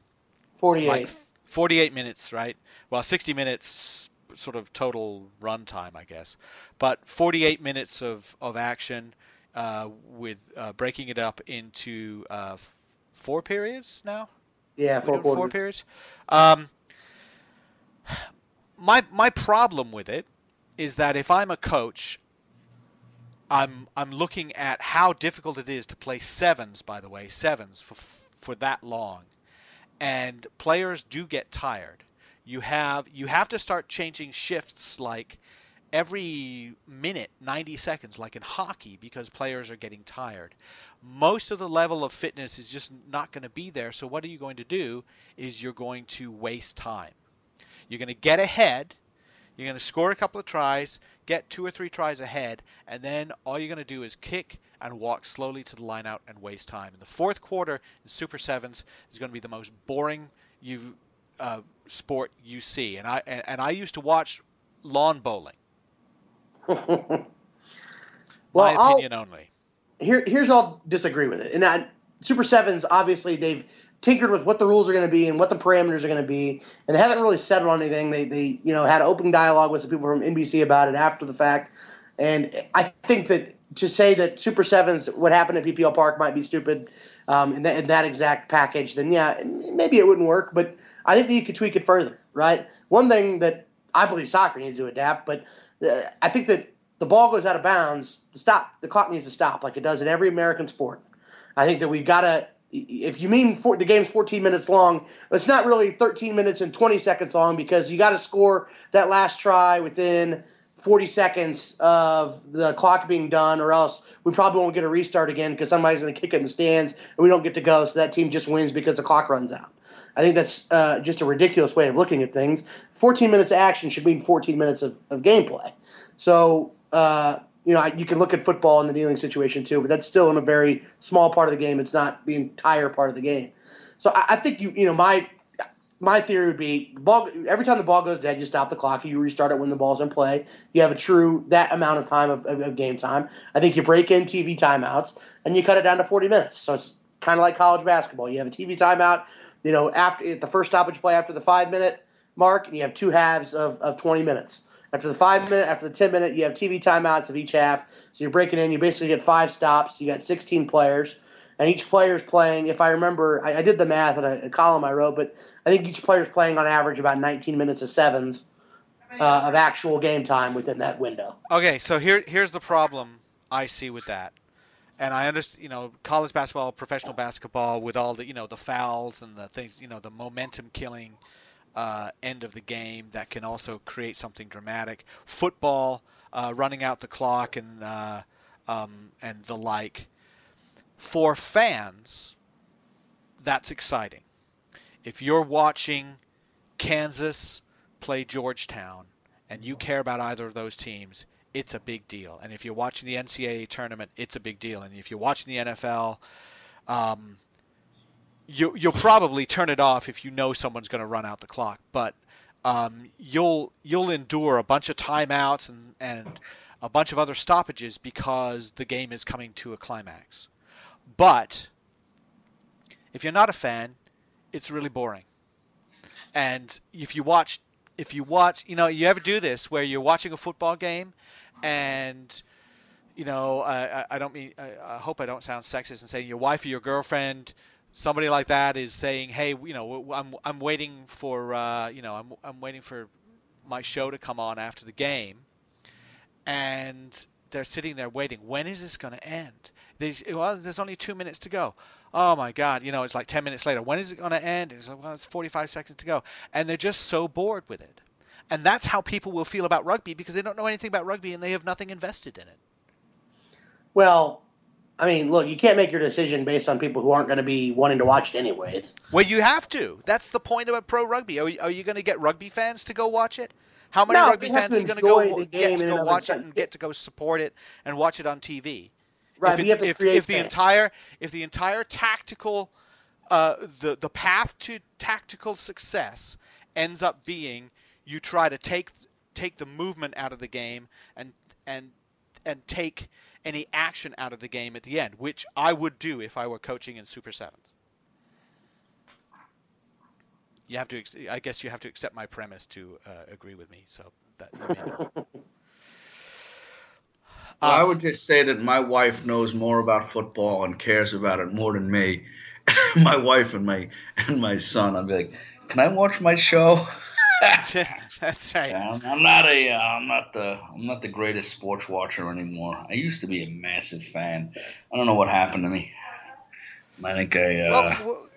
48.
Like 48 minutes, right? Well, 60 minutes sort of total run time, I guess. But 48 minutes of, of action uh, with uh, breaking it up into uh, four periods now.
Yeah, four,
four periods. Um, my my problem with it is that if I'm a coach, I'm I'm looking at how difficult it is to play sevens. By the way, sevens for for that long, and players do get tired. You have you have to start changing shifts like every minute, 90 seconds, like in hockey, because players are getting tired most of the level of fitness is just not going to be there. So what are you going to do is you're going to waste time. You're going to get ahead. You're going to score a couple of tries, get two or three tries ahead, and then all you're going to do is kick and walk slowly to the line out and waste time. In the fourth quarter in Super Sevens is going to be the most boring you uh, sport you see. And I and, and I used to watch lawn bowling.
well,
My opinion
I'll,
only
here here's I'll disagree with it. And I, Super Sevens obviously they've tinkered with what the rules are going to be and what the parameters are going to be, and they haven't really settled on anything. They they you know had open dialogue with some people from NBC about it after the fact, and I think that to say that Super Sevens what happened at PPL Park might be stupid. Um, in, that, in that exact package, then yeah, maybe it wouldn't work. But I think that you could tweak it further, right? One thing that I believe soccer needs to adapt, but uh, I think that the ball goes out of bounds, the stop the clock needs to stop like it does in every American sport. I think that we've got to. If you mean for, the game's 14 minutes long, it's not really 13 minutes and 20 seconds long because you got to score that last try within 40 seconds of the clock being done, or else we probably won't get a restart again because somebody's going to kick it in the stands and we don't get to go. So that team just wins because the clock runs out. I think that's uh, just a ridiculous way of looking at things. 14 minutes of action should mean 14 minutes of, of gameplay. So, uh, you know, you can look at football in the kneeling situation too, but that's still in a very small part of the game. It's not the entire part of the game. So I, I think you, you know, my my theory would be ball every time the ball goes dead, you stop the clock, you restart it when the ball's in play. You have a true that amount of time of, of, of game time. I think you break in TV timeouts and you cut it down to 40 minutes. So it's kind of like college basketball. You have a TV timeout, you know, after the first stoppage play after the five minute mark, and you have two halves of, of 20 minutes. After the five minute, after the 10 minute, you have TV timeouts of each half. So you're breaking in. You basically get five stops. You got 16 players, and each player is playing. If I remember, I, I did the math in a, a, column I wrote, but I think each player is playing on average about 19 minutes of sevens uh, of actual game time within that window.
Okay, so here here's the problem I see with that. And I understand, you know, college basketball, professional basketball, with all the, you know, the fouls and the things, you know, the momentum killing uh, end of the game that can also create something dramatic. Football, uh, running out the clock and uh, um, and the like. For fans, that's exciting. If you're watching Kansas play Georgetown and you care about either of those teams, it's a big deal. And if you're watching the NCAA tournament, it's a big deal. And if you're watching the NFL, um, you you'll probably turn it off if you know someone's going to run out the clock, but um, you'll you'll endure a bunch of timeouts and and a bunch of other stoppages because the game is coming to a climax. But if you're not a fan, it's really boring. And if you watch if you watch, you know, you ever do this where you're watching a football game and you know, I, I don't mean, I, I hope I don't sound sexist and saying your wife or your girlfriend somebody like that is saying, "Hey, you know, I'm I'm waiting for uh, you know, I'm I'm waiting for my show to come on after the game," and they're sitting there waiting. When is this going to end? There's, well, there's only two minutes to go. Oh my God! You know, it's like ten minutes later. When is it going to end? It's like, well, it's 45 seconds to go, and they're just so bored with it. And that's how people will feel about rugby because they don't know anything about rugby and they have nothing invested in it.
Well, I mean, look, you can't make your decision based on people who aren't going to be wanting to watch it anyways.
Well, you have to. That's the point of pro rugby. Are you, are you going to get rugby fans to go watch it? How many no, rugby fans are going to go get to go watch it and get to go support it and watch it on TV?
Right,
if,
it, if, if
the entire if the entire tactical uh, the the path to tactical success ends up being you try to take take the movement out of the game and and and take any action out of the game at the end, which I would do if I were coaching in Super Sevens. You have to, I guess, you have to accept my premise to uh, agree with me. So that.
well, I would just say that my wife knows more about football and cares about it more than me. my wife and my and my son. I'd be like, "Can I watch my show?"
That's right.
Yeah, I'm, I'm not a, uh, not the, I'm not the greatest sports watcher anymore. I used to be a massive fan. I don't know what happened to me. I think I. Uh, well, well,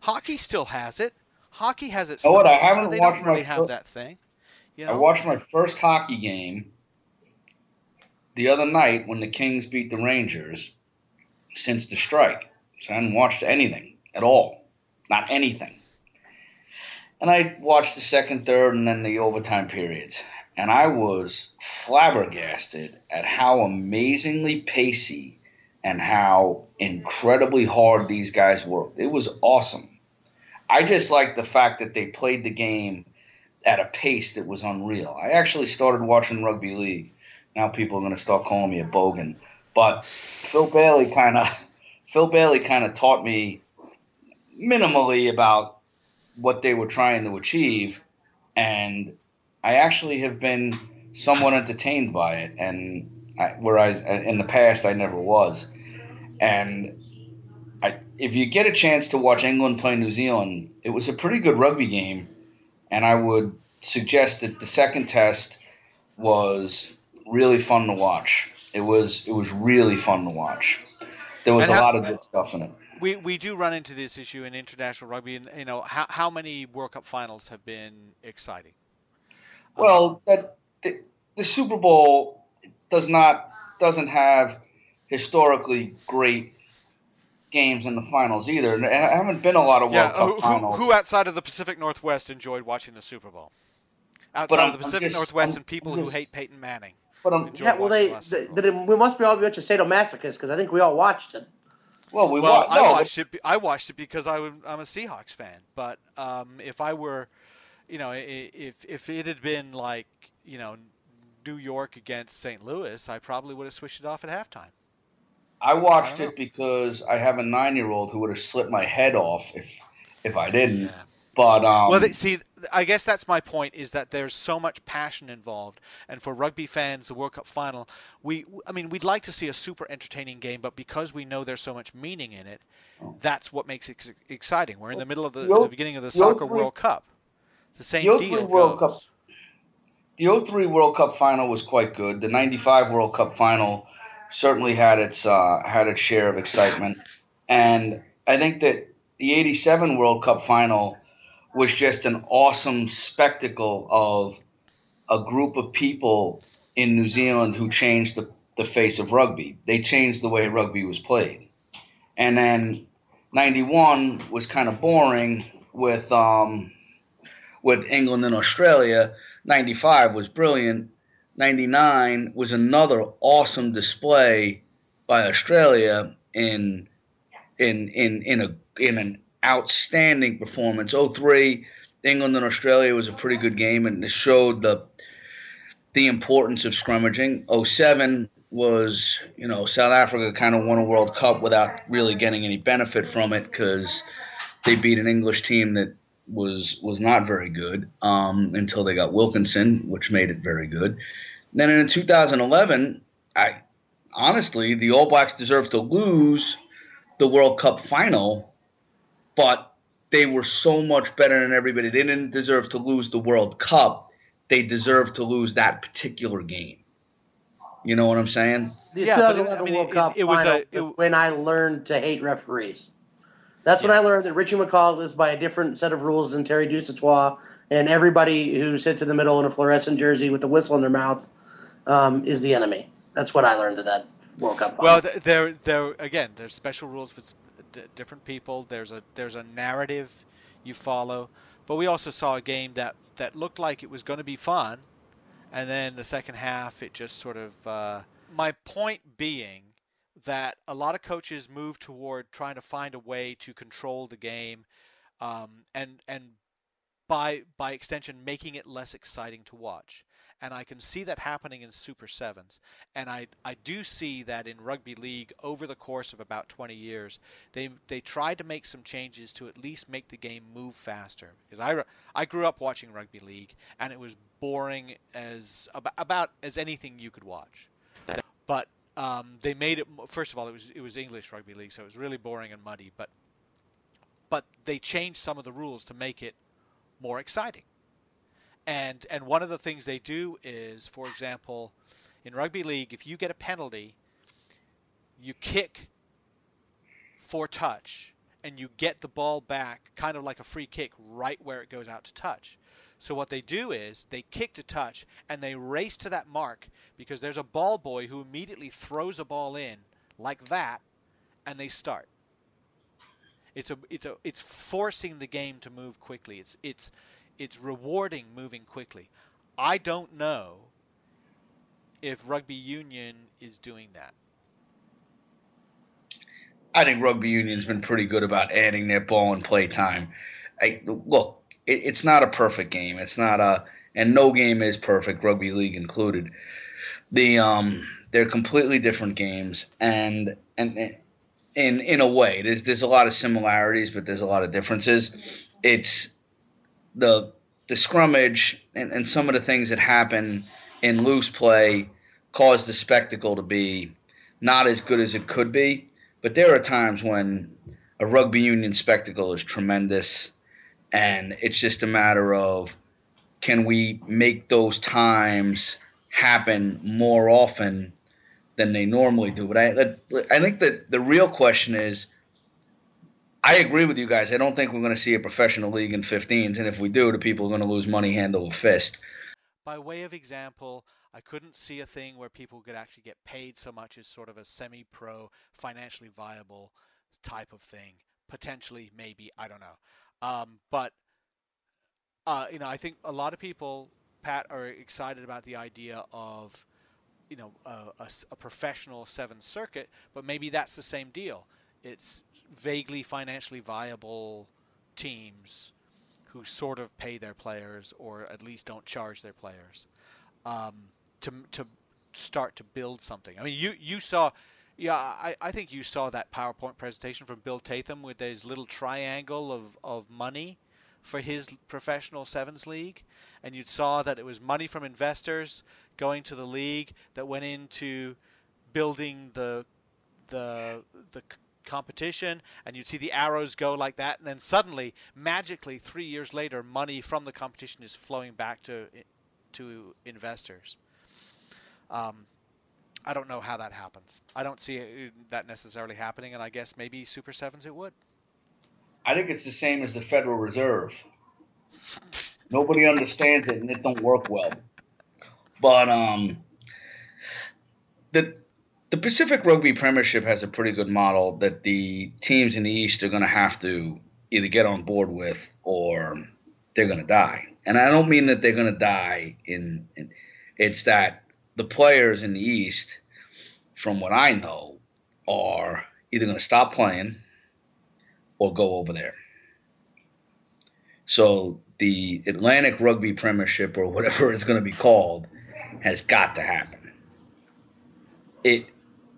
hockey still has it. Hockey has it. Still, oh, what? I haven't they watched don't really my have that thing.
You know? I watched my first hockey game the other night when the Kings beat the Rangers since the strike. So I hadn't watched anything at all. Not anything. And I watched the second, third, and then the overtime periods. And I was flabbergasted at how amazingly pacey and how incredibly hard these guys worked. It was awesome. I just liked the fact that they played the game at a pace that was unreal. I actually started watching rugby league. Now people are going to start calling me a bogan, but Phil Bailey kind of Phil Bailey kind of taught me minimally about what they were trying to achieve, and I actually have been somewhat entertained by it, and I, whereas in the past I never was, and I, if you get a chance to watch England play New Zealand, it was a pretty good rugby game, and I would suggest that the second test was really fun to watch. It was it was really fun to watch. There was and a how, lot of good stuff in it
we we do run into this issue in international rugby, and you know how how many World Cup finals have been exciting.
Well, um, that the, the Super Bowl does not doesn't have historically great games in the finals either. and There haven't been a lot of World
yeah,
Cup
who,
finals.
Who, who outside of the Pacific Northwest enjoyed watching the Super Bowl? Outside
I'm-
of the Pacific
just-
Northwest
I'm-
and people
I'm
who hate Peyton Manning.
but I'm,
Yeah, well, they,
watching the
they,
last Super Bowl.
they- we must be all be a bunch of sadomasochists because I think we all watched it.
Well, we
Well,
wa-
I
no, but-
watched it. I watched it because I am a Seahawks fan. But um, if I were, you know, if if it had been like you know New York against St. Louis, I probably would have switched it off at halftime.
I watched
I
it because I have a nine-year-old who would have slit my head off if if I didn't. But um,
well, they, see, I guess that's my point is that there's so much passion involved, and for rugby fans, the World Cup final, we, I mean, we'd like to see a super entertaining game, but because we know there's so much meaning in it, that's what makes it exciting. We're in the middle of the,
The O-
the beginning of the
the
soccer
three-
World Cup. The same
the O three
deal
World
goes.
Cup- the 03 World Cup final was quite good. The 95 World Cup final certainly had its uh, had its share of excitement, and I think that the 87 World Cup final was just an awesome spectacle of a group of people in New Zealand who changed the, the face of rugby. They changed the way rugby was played. And then 91 was kind of boring with um, with England and Australia. 95 was brilliant. 99 was another awesome display by Australia in in in in a in an outstanding performance. 03 England and Australia was a pretty good game and it showed the the importance of scrummaging. 07 was, you know, South Africa kind of won a World Cup without really getting any benefit from it cuz they beat an English team that was was not very good um, until they got Wilkinson, which made it very good. Then in 2011, I honestly the All Blacks deserved to lose the World Cup final, but they were so much better than everybody. They didn't deserve to lose the World Cup. They deserved to lose that particular game. You know what I'm saying?
The
Yeah, but it-
2011
I mean,
World
it-
Cup
it was
final
a- it-
when I learned to hate referees. That's when I learned that Richie McCaw lives by a different set of rules than Thierry Dusautoir, and everybody who sits in the middle in a fluorescent jersey with a whistle in their mouth um, is the enemy. That's what I learned at that World Cup final.
Well, there, there again. There's special rules for s- d- different people. There's a there's a narrative you follow, but we also saw a game that that looked like it was going to be fun, and then the second half it just sort of. Uh, my point being that a lot of coaches move toward trying to find a way to control the game, um, and and by by extension making it less exciting to watch. And I can see that happening in Super Sevens. And I, I do see that in rugby league over the course of about 20 years, they they tried to make some changes to at least make the game move faster. Because I, I grew up watching rugby league, and it was boring as about, about as anything you could watch. But um, they made it. First of all, it was it was English rugby league, so it was really boring and muddy. But but they changed some of the rules to make it more exciting. And and one of the things they do is, for example, in rugby league, if you get a penalty, you kick for touch and you get the ball back kind of like a free kick right where it goes out to touch. So what they do is they kick to touch and they race to that mark because there's a ball boy who immediately throws a ball in like that and they start. It's a it's a it's forcing the game to move quickly. It's it's it's rewarding moving quickly. I don't know if rugby union is doing that.
I think rugby union's been pretty good about adding their ball and play time. I, look, it, it's not a perfect game. It's not a, and no game is perfect, rugby league included. The um, they're completely different games, and and and in in a way, there's there's a lot of similarities, but there's a lot of differences. It's the the scrummage and, and some of the things that happen in loose play cause the spectacle to be not as good as it could be. But there are times when a rugby union spectacle is tremendous, and it's just a matter of can we make those times happen more often than they normally do. But I, I think that the real question is. I agree with you guys. I don't think we're going to see a professional league in 15s, and if we do, the people are going to lose money hand over fist.
By way of example, I couldn't see a thing where people could actually get paid so much as sort of a semi-pro, financially viable type of thing. Potentially, maybe I don't know, um, but uh, you know, I think a lot of people, Pat, are excited about the idea of you know a, a, a professional seven circuit, but maybe that's the same deal. It's vaguely financially viable teams who sort of pay their players or at least don't charge their players um, to to start to build something. I mean, you you saw yeah, I, I think you saw that PowerPoint presentation from Bill Tatham with his little triangle of, of money for his professional sevens league, and you saw that it was money from investors going to the league that went into building the the the competition, and you'd see the arrows go like that, and then suddenly, magically, three years later, money from the competition is flowing back to to investors. Um, I don't know how that happens. I don't see that necessarily happening, and I guess maybe Super Sevens it would.
I think it's the same as the Federal Reserve. Nobody understands it, and it don't work well. But um, the the Pacific Rugby Premiership has a pretty good model that the teams in the East are going to have to either get on board with or they're going to die. And I don't mean that they're going to die in, in it's that the players in the East, from what I know, are either going to stop playing or go over there. So the Atlantic Rugby Premiership, or whatever it's going to be called, has got to happen. It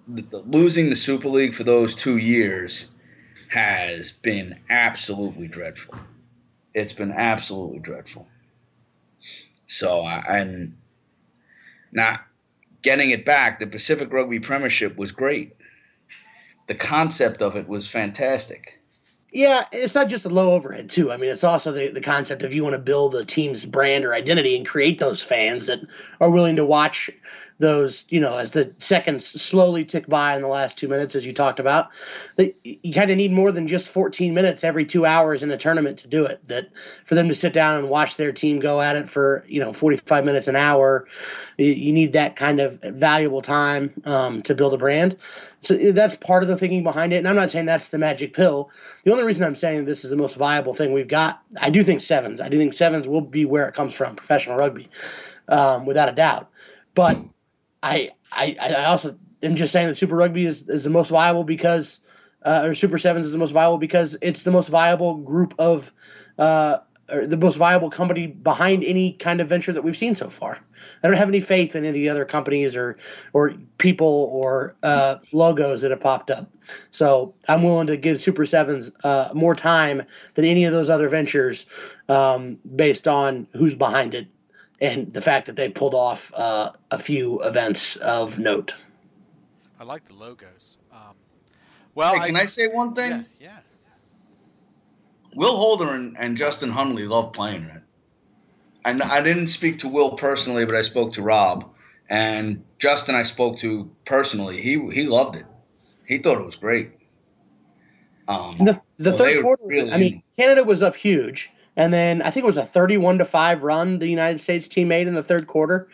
losing the Super League for those two years has been absolutely dreadful. It's been absolutely dreadful. So I, am not getting it back. The Pacific Rugby Premiership was great. The concept of it was fantastic.
Yeah, it's not just a low overhead too. I mean, it's also the, the concept of you want to build a team's brand or identity and create those fans that are willing to watch those, you know, as the seconds slowly tick by in the last two minutes, as you talked about, that you kind of need more than just 14 minutes every two hours in a tournament to do it. That for them to sit down and watch their team go at it for, you know, 45 minutes an hour, you need that kind of valuable time um, to build a brand. So that's part of the thinking behind it. And I'm not saying that's the magic pill. The only reason I'm saying this is the most viable thing we've got, I do think sevens. I do think sevens will be where it comes from, professional rugby, um, without a doubt. But I, I, I also am just saying that Super Rugby is, is the most viable because, uh, or Super Sevens is the most viable because it's the most viable group of, uh, or the most viable company behind any kind of venture that we've seen so far. I don't have any faith in any of the other companies or or people or uh, logos that have popped up. So I'm willing to give Super Sevens uh, more time than any of those other ventures, um, based on who's behind it and the fact that they pulled off uh, a few events of note.
I like the logos. Um, well,
hey, can I, I, say one thing?
Yeah. yeah.
Will Holder and, and Justin Hunley love playing it. And I didn't speak to Will personally, but I spoke to Rob. And Justin, I spoke to personally. He he loved it. He thought it was great.
Um, the the so third quarter, really, I mean, Canada was up huge, and then I think it was a 31 to 5 run the United States team made in the third quarter.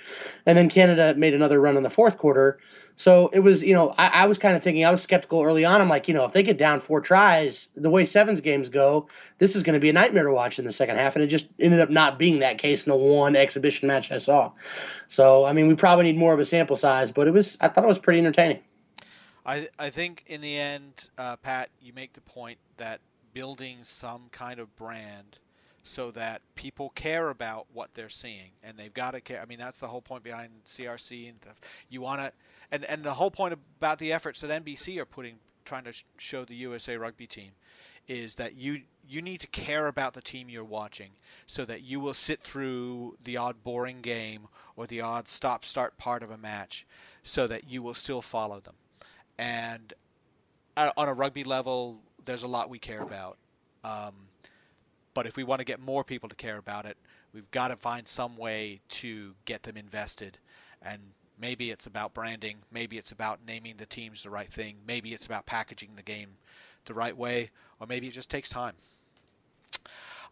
And then Canada made another run in the fourth quarter. So it was, you know, I, I was kind of thinking, I was skeptical early on. I'm like, you know, if they get down four tries, the way sevens games go, this is going to be a nightmare to watch in the second half. And it just ended up not being that case in the one exhibition match I saw. So, I mean, we probably need more of a sample size, but it was, I thought it was pretty entertaining.
I, I think in the end, uh, Pat, you make the point that building some kind of brand – so that people care about what they're seeing and they've got to care i mean that's the whole point behind crc and you want to and and the whole point about the efforts that nbc are putting trying to sh- show the usa rugby team is that you you need to care about the team you're watching so that you will sit through the odd boring game or the odd stop start part of a match so that you will still follow them. And on a rugby level there's a lot we care about. Um, but if we want to get more people to care about it, we've got to find some way to get them invested. And maybe it's about branding, maybe it's about naming the teams the right thing, maybe it's about packaging the game the right way, or maybe it just takes time.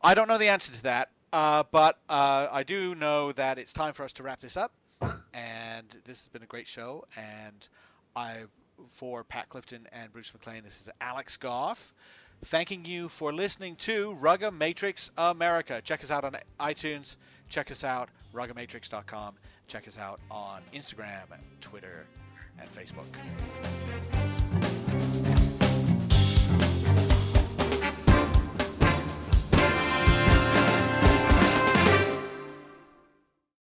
I don't know the answer to that, uh, but uh, I do know that it's time for us to wrap this up. And this has been a great show, and I for Pat Clifton and Bruce McLean, this is Alex Goff. Thanking you for listening to Rugga Matrix America. Check us out on iTunes. Check us out, ruggamatrix.com. Check us out on Instagram, Twitter, and Facebook.